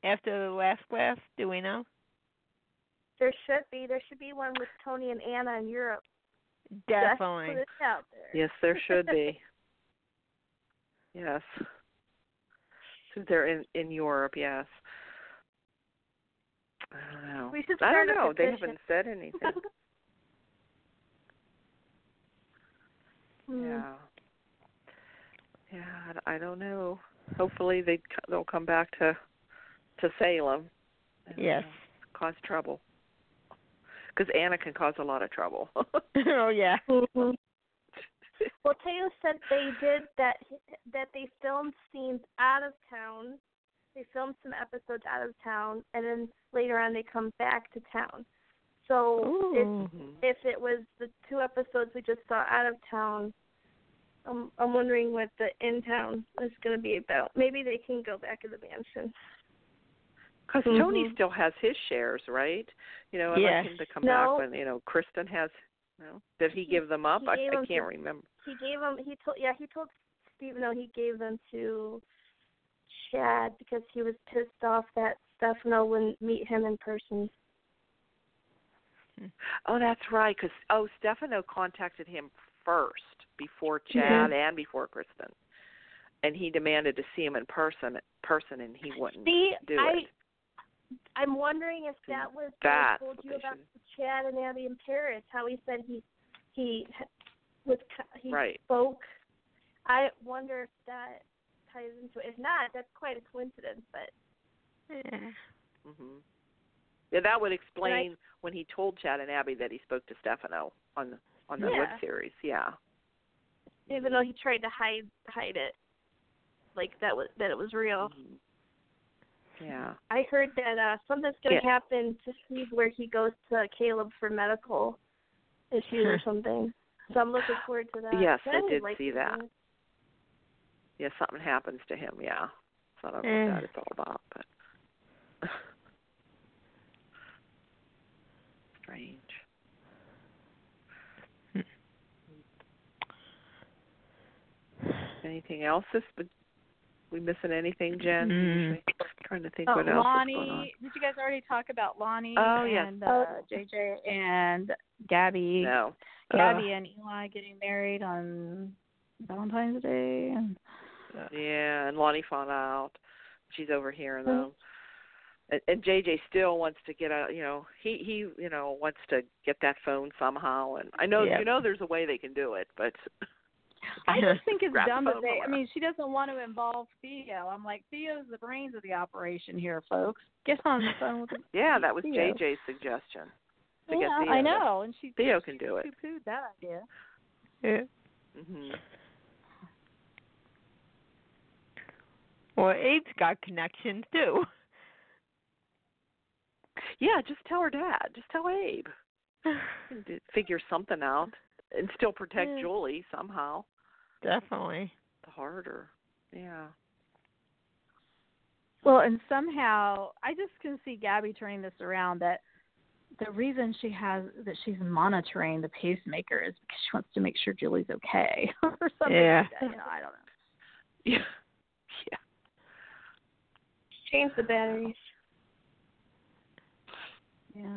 after the last class? Do we know? There should be. There should be one with Tony and Anna in Europe. Definitely. Just put it out there. Yes, there should be. yes. Since they're in in Europe, yes. I don't know. We should I don't start a know. They haven't said anything. Hmm. yeah. Yeah, I I don't know. Hopefully they they'll come back to to Salem. and, Yes. uh, cause trouble. Because Anna can cause a lot of trouble. oh yeah. Mhm. Well, Thaao said they did that. That they filmed scenes out of town. They filmed some episodes out of town, and then later on they come back to town. So if Ooh. If it was the two episodes we just saw out of town, I'm I'm wondering what the in town is going to be about. Maybe they can go back to the mansion. Because Mhm. Tony still has his shares, right? You know, I'd Yes. like him to come No. back when you know Kristen has. No, did he give them up? I, gave I can't to- remember. He gave them. He told. Yeah, he told Steve. No, he gave them to Chad because he was pissed off that Stefano wouldn't meet him in person. Oh, that's right. Because oh, Stefano contacted him first before Chad and before Kristen, and he demanded to see him in person, person, and he wouldn't See, do I it. I'm wondering if that was what That's told what you about should- the Chad and Abby in Paris. How he said he he was co- he Right. spoke. I wonder if that ties into it. If not, that's quite a coincidence. But Yeah. hmm Yeah, that would explain when he told Chad and Abby that he spoke to Stefano on the on the Yeah. web series. Yeah. even though he tried to hide hide it, like that was that it was real. Mhm. Yeah. I heard that uh something's gonna Yeah. happen to Steve where he goes to Kayla for medical issues or something. So I'm looking forward to that. Yes, But I did like see to that. know. Yeah, something happens to him. Yeah. So I don't know Eh. what that it's all about, but strange. Anything else? This but we missing anything, Jen? Mm. Usually trying to think Oh, what else is going on. Lani, did you guys already talk about Lani Oh, yes. and uh, JJ and Gabi? No. Gabi and Eli getting married on Valentine's Day. And Yeah, and Lani found out. She's overhearing them. Mm-hmm. And, and JJ still wants to get out. You know, he he you know wants to get that phone somehow. And I know Yep. you know there's a way they can do it, but I just think it's dumb that they. I mean, she doesn't want to involve Theo. I'm like, Theo's the brains of the operation here, folks. Get on the phone with him. yeah, that was Theo. JJ's suggestion. To Yeah, get Theo I to- know, and she Theo can do it. poo-pooed that idea. Yeah. Mhm. Well, Abe's got connections too. Yeah, just tell her dad. Just tell Abe. Figure something out and still protect Yeah. Julie somehow. Definitely. The harder. Yeah. Well, and somehow I just can see Gabi turning this around that the reason she has that she's monitoring the pacemaker is because she wants to make sure Julie's okay or something Yeah. like that. You know, I don't know. Yeah. Yeah. Change the batteries. Yeah.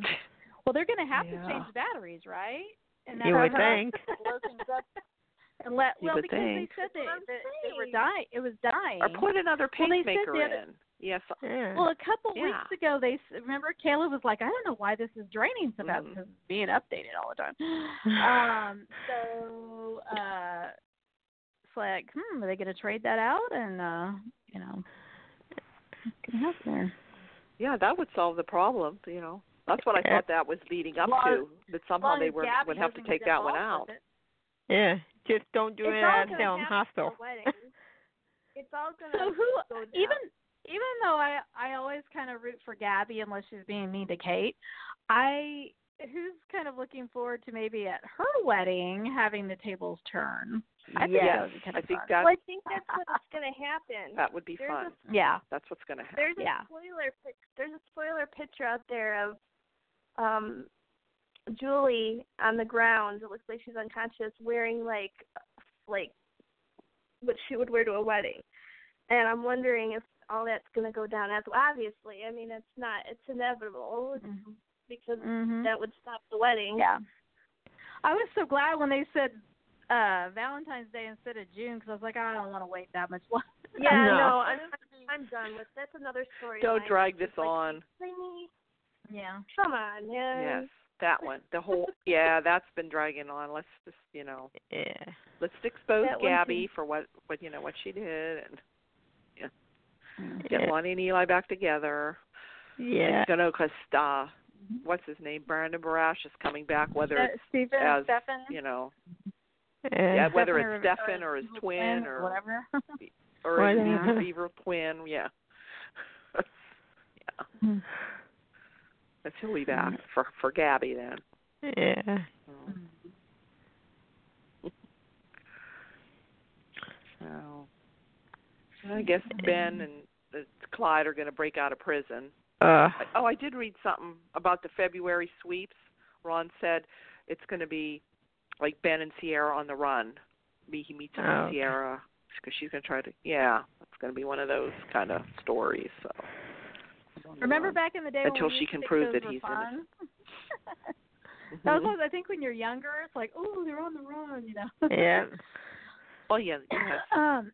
Well, they're going to have Yeah. to change the batteries, right? And You would that's how think. blow things up. And let You well because think. they said they, That's that they were dying. It was dying. Or put another Well, they said pacemaker the other- in. Yes. Yeah. Well, a couple Yeah. weeks ago, they remember Kayla was like, "I don't know why this is draining so bad Mhm. because it's being updated all the time." um, so uh, it's like, hmm, are they going to trade that out? And uh, you know, what's going to happen there? Yeah, that would solve the problem. You know, that's what I thought that was leading up Long- to. That somehow long they were Gabi would have to take that one out. it. Yeah. Just don't do it's it all at gonna Down happen Hostel. at the wedding. It's all gonna So who go down. even even though I I always kind of root for Gabi unless she's being mean to Kate, I who's kind of looking forward to maybe at her wedding having the tables turn. I think yes, that would be kind I think fun. that well, I think that's what's gonna happen. that would be There's fun. Yeah. That's what's going to happen. There's a Yeah. spoiler. pic- There's a spoiler picture out there of um Julie on the ground. It looks like she's unconscious, wearing like like what she would wear to a wedding. And I'm wondering if all that's going to go down as well. obviously. I mean, it's not. It's inevitable Mm-hmm. because Mhm. that would stop the wedding. Yeah. I was so glad when they said uh Valentine's Day instead of June because I was like, I don't want to wait that much longer. Yeah, No. no, I'm I'm done with. That's another story. Don't line. drag this like, on. "Really? Yeah. Come on, man. Yes, that one. The whole yeah, that's been dragging on. Let's just you know, Yeah. let's expose That Gabi for what what you know what she did and get Yeah. Lani and Eli back together. Yeah. It's gonna cause uh, what's his name? Brandon Barash is coming back. Whether Uh, it's Stephen, as Stephen, you know, Yeah. yeah, whether Stephen it's or- Stefan or his evil twin or whatever. or his Whatever. evil, evil twin. Yeah. yeah. But he'll be back for for Gabi then. Yeah. So I guess Ben and Clyde are going to break out of prison. Uh. Oh, I did read something about the February sweeps. Ron said it's going to be like Ben and Ciera on the run. He meets Oh, with okay. Ciera because she's going to try to. Yeah, it's going to be one of those kind of stories. So. Remember back in the day Until we she can prove that he's fun? That was always, I think when you're younger, it's like, oh, they're on the run, you know. Yeah. Oh yeah, yes. um.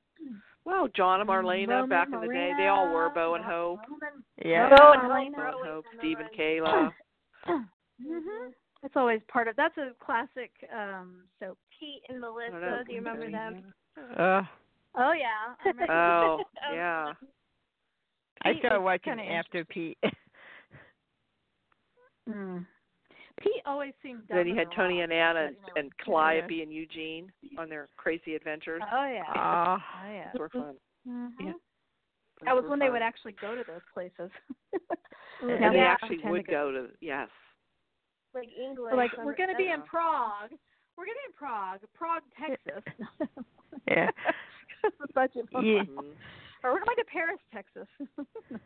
Well, John and Marlena Roman, back in the day, they all were Bo and Marina, Hope. Roman, Yeah. Bo and Marlena. Hope Bo and always Hope, on the Steve and. Kayla. Mhm. It's always part of. That's a classic um soap. Pete and Melissa, do you remember them? Uh, Oh yeah. I remember. Oh, yeah. I Pete started was watching after Pete. Mm. Pete always seemed. Then you dumb had Tony wrong, and Anna but, and, you know, and Calliope and Eugene on their crazy adventures. Oh yeah. Oh. oh yeah. Those were fun. Mhm. Yeah. That was Those were when they would actually go to those places. And Now And they they actually pretend would to go to yes. Like England. Like we're going to be in Prague. We're going to be in Prague, Prague, Texas. Yeah. the budget. Yeah. Or we're going to Paris, Texas.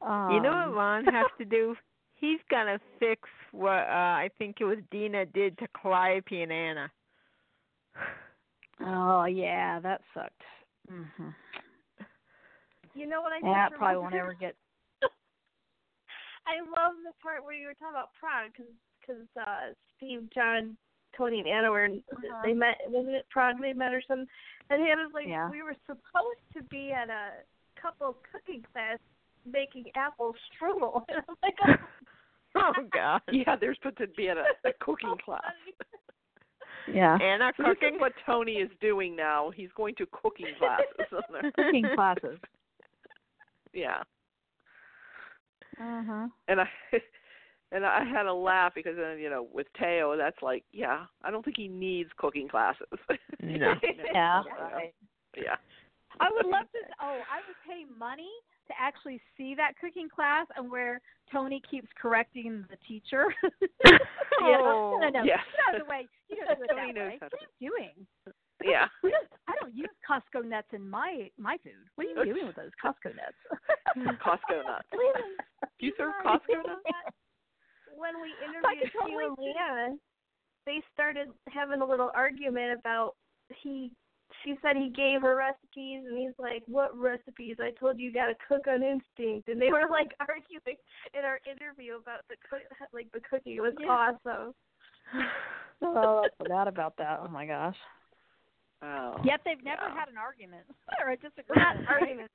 um, You know what Ron has to do? He's gonna fix what uh I think it was Dena did to Calliope and Anna. Oh yeah, that sucked. hmm You know what I That probably won't ever get. I love the part where you were talking about Prague because cause, uh, Steve, John, Tony, and Anna were in, Uh-huh. they met. Wasn't it Prague they met or something? And he was like, Yeah. we were supposed to be at a couple cooking class making apple strudel. And I'm like, oh, Oh God. Yeah, they're supposed to be at a, a cooking so class. Yeah. Anna So this cooking. what Tony is doing now. He's going to cooking classes. Cooking classes. yeah. Uh-huh. And I and I had a laugh because then you know with Thaao that's like yeah I don't think he needs cooking classes. No. Yeah. Right. yeah. I would love to. Oh, I would pay money to actually see that cooking class and where Tony keeps correcting the teacher. Oh, no, no, no. yes. Get out of the way. You don't do it Tony that knows way. What to- are you doing? Yeah. I don't use Costco nuts in my my food. What are you doing with those Costco nuts? Costco nuts. Do you serve Costco nuts? When we Like interviewed totally you and Leann, they started having a little argument about he. She said he gave her recipes, and he's like, "What recipes? I told you you got to cook on instinct." And they were like arguing in our interview about the cook, like the cooking. It was Yeah. awesome. oh, I forgot about that. Oh my gosh. Oh. Yet they've never Yeah. had an argument or a disagreement. Not arguments.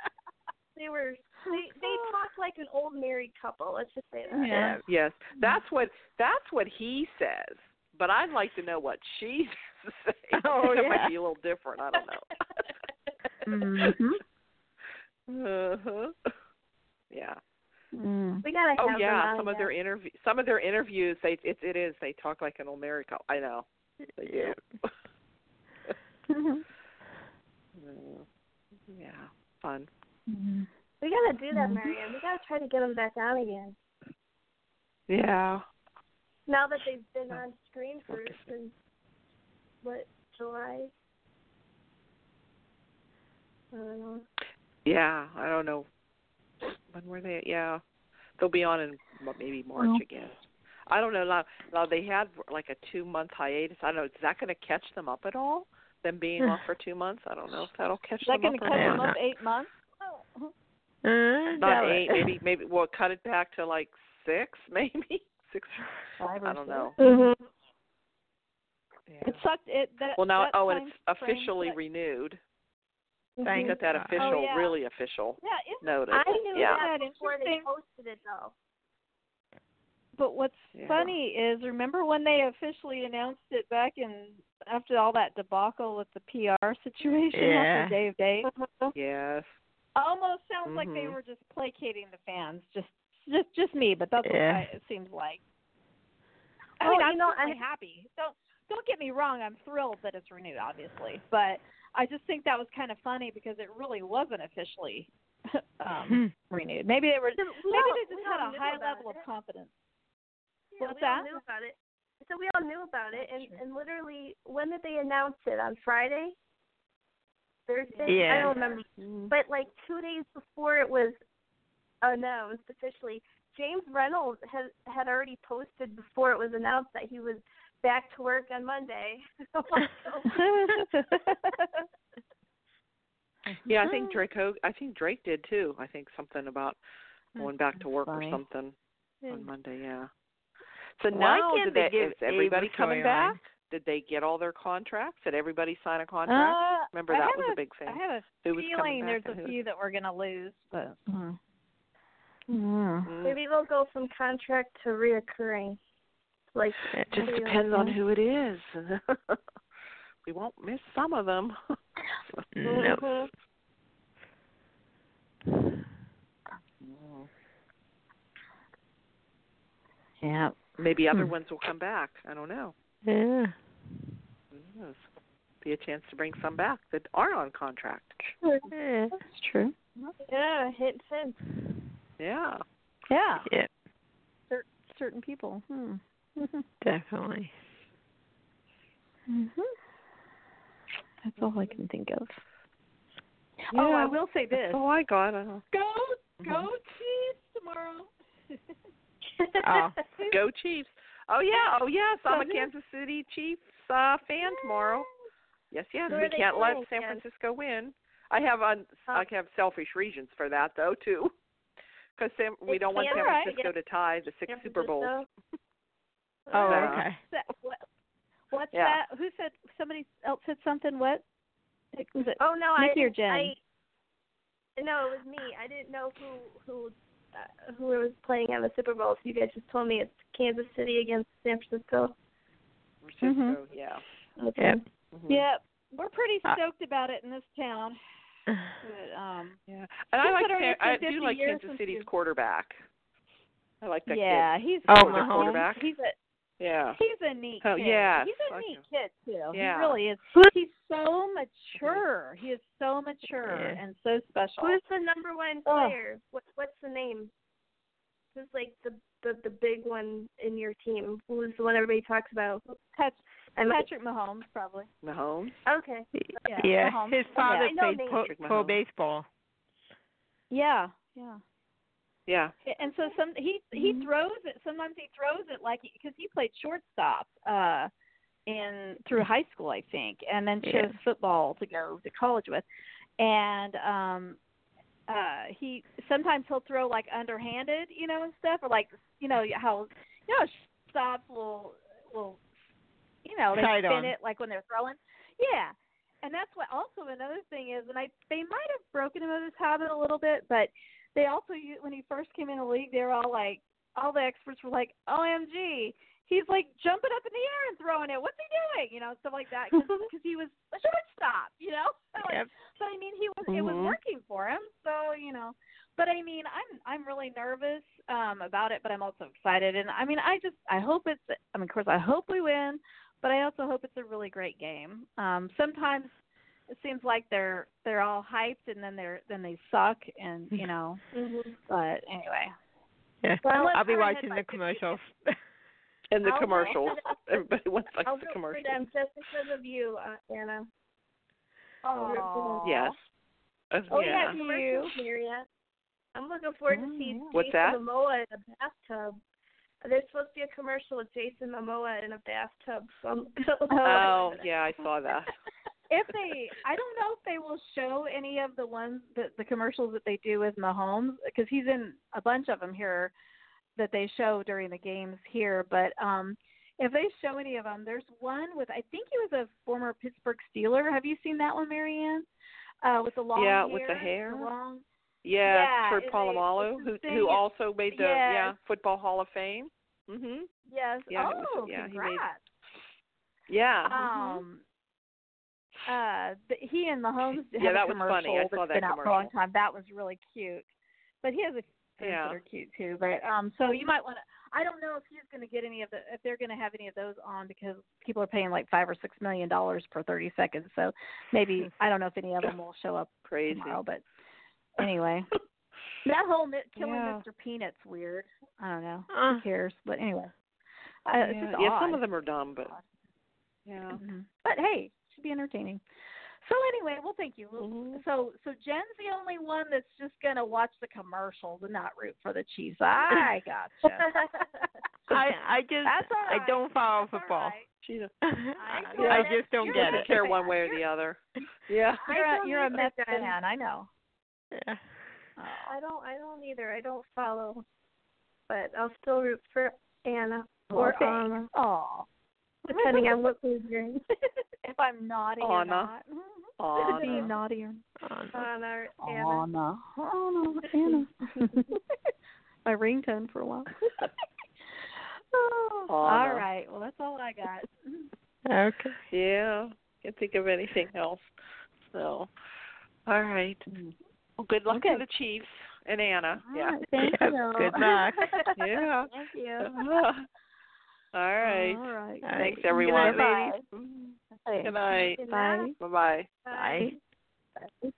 They were they they talk like an old married couple. Let's just say that. Yeah. Yes, that's what that's what he says. But I'd like to know what she says. Oh, that yeah. might be a little different. I don't know. Mhm. uh-huh. Yeah. Mm. We gotta have Oh yeah. Some of again. their interview, some of their interviews, they it it is. They talk like an old married couple. I know. They do. Mhm. Mm. yeah. Fun. Mhm. We gotta do that, Mhm. Marianne. We gotta try to get them back on again. Yeah. Now that they've been on screen for since what July? I don't know. Yeah. I don't know. When were they? Yeah. They'll be on in m- maybe March again. I don't know. Now, now they had like a two month hiatus. I don't know. Is that going to catch them up at all? Them being off for two months? I don't know if that'll catch them up. Is that going to Yeah. them up eight months? Uh, Not eight. it. Maybe maybe we'll cut it back to like six. Maybe six. Five or I don't know. Mm-hmm. Yeah. It sucked. It that. Well now that oh and it's officially sucked. renewed. Thank Got that official, Oh, yeah. really official Yeah, isn't notice. I knew yeah. that Isn't that before they posted it though. But what's Yeah. funny is, remember when they officially announced it back in after all that debacle with the PR situation Yeah. after Day of Days? Yes. Almost sounds like they Mhm. were just placating the fans. Just, just, just me. But that's Yeah. what I, it seems like. I Oh, mean, you I'm know, certainly I- happy. Don't don't get me wrong. I'm thrilled that it's renewed, obviously. But I just think that was kind of funny because it really wasn't officially um, renewed. Maybe they were. So we Maybe all- they just had a high about level of confidence. Yeah, What's we all that? knew about it. So we all knew about it, and That's and literally, when did they announce it? On Friday, Thursday? I Yeah. don't remember. But like two days before it was announced officially, James Reynolds had had already posted before it was announced that he was back to work on Monday. Yeah, I think Drake Ho- I think Drake did too. I think something about going back to work funny. or something on Monday, yeah. So Why now, can't did they they, give is everybody coming storyline? back? Did they get all their contracts? Did everybody sign a contract? Uh, Remember I that have was a, a big thing. I have a Who feeling there's a who- few that we're gonna lose, but mm. Mm. Maybe they'll go from contract to reoccurring. Like It just depends on who it is. we won't miss some of them. No. Mhm. Mm. yeah. Maybe other Hmm. ones will come back. I don't know. Yeah. Who knows? Be a chance to bring some back that aren't on contract. Yeah. That's true. Yeah, hit fence. Yeah. Yeah. Yeah. Cer- certain people. Hmm. Definitely. hmm That's all I can think of. Oh, I will say this. Oh, I got it. Go, Mhm. go Chiefs tomorrow. Oh. Go Chiefs. Oh yeah, oh yes, I'm a Kansas City Chiefs uh fan tomorrow. Yes, yes. Who we can't let San against? Francisco win. I have on Oh. I have selfish reasons for that though too. Cuz we It's don't want San Kansas Francisco to tie the six Super Bowls. Oh, So- okay. That- what- What's Yeah. that? Who said? Somebody else said something. What? Was it? Oh no, Nikki I or Jen? I, no, it was me. I didn't know who who uh, who was playing on the Super Bowl. So you guys just told me it's Kansas City against San Francisco. Francisco, yeah. Okay. Yep. Mhm. Yeah, we're pretty Uh, stoked about it in this town. But, um, Yeah. And I like Considering San, I do 50 like Kansas City's you- quarterback. I like that yeah, he's Oh, kid. Mahomes? quarterback. he's a Yeah. he's a neat Oh, kid. yes, he's a neat him. kid too. Yeah. He really is. He's so mature. He is so mature Yeah. and so special. Who's the number one player? What what's the name? Who's like the the the big one in your team? Who's the one everybody talks about? Pat- I might, Patrick Mahomes, probably. Mahomes. okay. Yeah, Yeah. Mahomes. His father I know played pro, pro baseball. Yeah, yeah. Yeah. And so some he he throws it. Sometimes he throws it like because he played shortstop uh in through high school, I think, and then chose Yeah. football to go to college with. And um uh he sometimes he'll throw like underhanded, you know, and stuff, or like you know how you know shortstops will will you know they Side spin on. it like when they're throwing. Yeah. And that's what also another thing is, and I they might have broken him of his habit a little bit, but they also when he first came in the league, they were all like, all the experts were like, "OMG, he's like jumping up in the air and throwing it. What's he doing?" You know, stuff like that because he was a shortstop. You know, Like, Yep. but I mean, he was it was Mhm. working for him. So you know, but I mean, I'm I'm really nervous um about it, but I'm also excited. And I mean, I just I hope it's. I mean, of course, I hope we win, but I also hope it's a really great game. Um, sometimes it seems like they're they're all hyped and then they're then they suck and you know. Mhm. But anyway, Yeah. Well, I'll be watching the 50. commercials. And the I'll- commercials. Everybody wants like I'll the root for commercials. them just because of you, uh, Anna. Aw. Yes. Uh, Oh yeah. yeah, commercials, Maria. I'm looking forward to Oh, see yeah. What's Jason that? Momoa in a bathtub. There's supposed to be a commercial with Jason Momoa in a bathtub. So Oh, yeah, I saw that. if they, I don't know if they will show any of the ones that the commercials that they do with Mahomes because he's in a bunch of them here that they show during the games here. But um if they show any of them, there's one with I think he was a former Pittsburgh Steeler. Have you seen that one, Marianne? Uh, with the long Yeah, hair, with the hair. long. Yeah, Yeah, Kurt it- Polamalu, who who also made the yes. yeah Football Hall of Fame. Mhm. Yes. Yeah, oh, was- yeah, he made- congrats. Yeah. Um, uh, the, he and Mahomes Yeah, that was commercial funny. I saw that for a long time. That was really cute. But he has a kids Yeah. that are cute too. But um, so you might want to. I don't know if he's going to get any of the if they're going to have any of those on because people are paying like five or six million dollars per thirty seconds. So maybe I don't know if any of them will show up Crazy. tomorrow. But anyway, that whole killing Yeah. Mr. Peanut's weird. I don't know. Uh, Who cares? But anyway, uh, yeah, yeah, some of them are dumb, but yeah. Mhm. But hey, should be entertaining. So anyway, well, thank you. Well, Mhm. So so Jen's the only one that's just gonna watch the commercials and not root for the Chiefs. I gotcha. I I just That's all I don't follow That's football. right. She's a, I, know I just don't You're get doesn't it. care one way or the other. Yeah. You're I a, don't you're a Mets Jen. fan. I know. Yeah. Oh. I don't I don't either. I don't follow. But I'll still root for Anna. Or oh, Anna. Oh. depending on what mood you're in. if I'm naughty or Anna. not. Anna. Being naughty or Anna. Anna Anna. Anna. Anna. Anna. My ringtone for a while. oh, all Anna. right. Well, that's all I got. Okay. Yeah, can't think of anything else. So, all right. Well, good luck Okay. to the Chiefs and Anna. All Yeah. right, Thank Yep, you. good luck. Yeah. Thank you. All right. All right. All Thanks, right. everyone. Good night, ladies. Good night. Good Bye. night. Bye bye. Bye. Bye.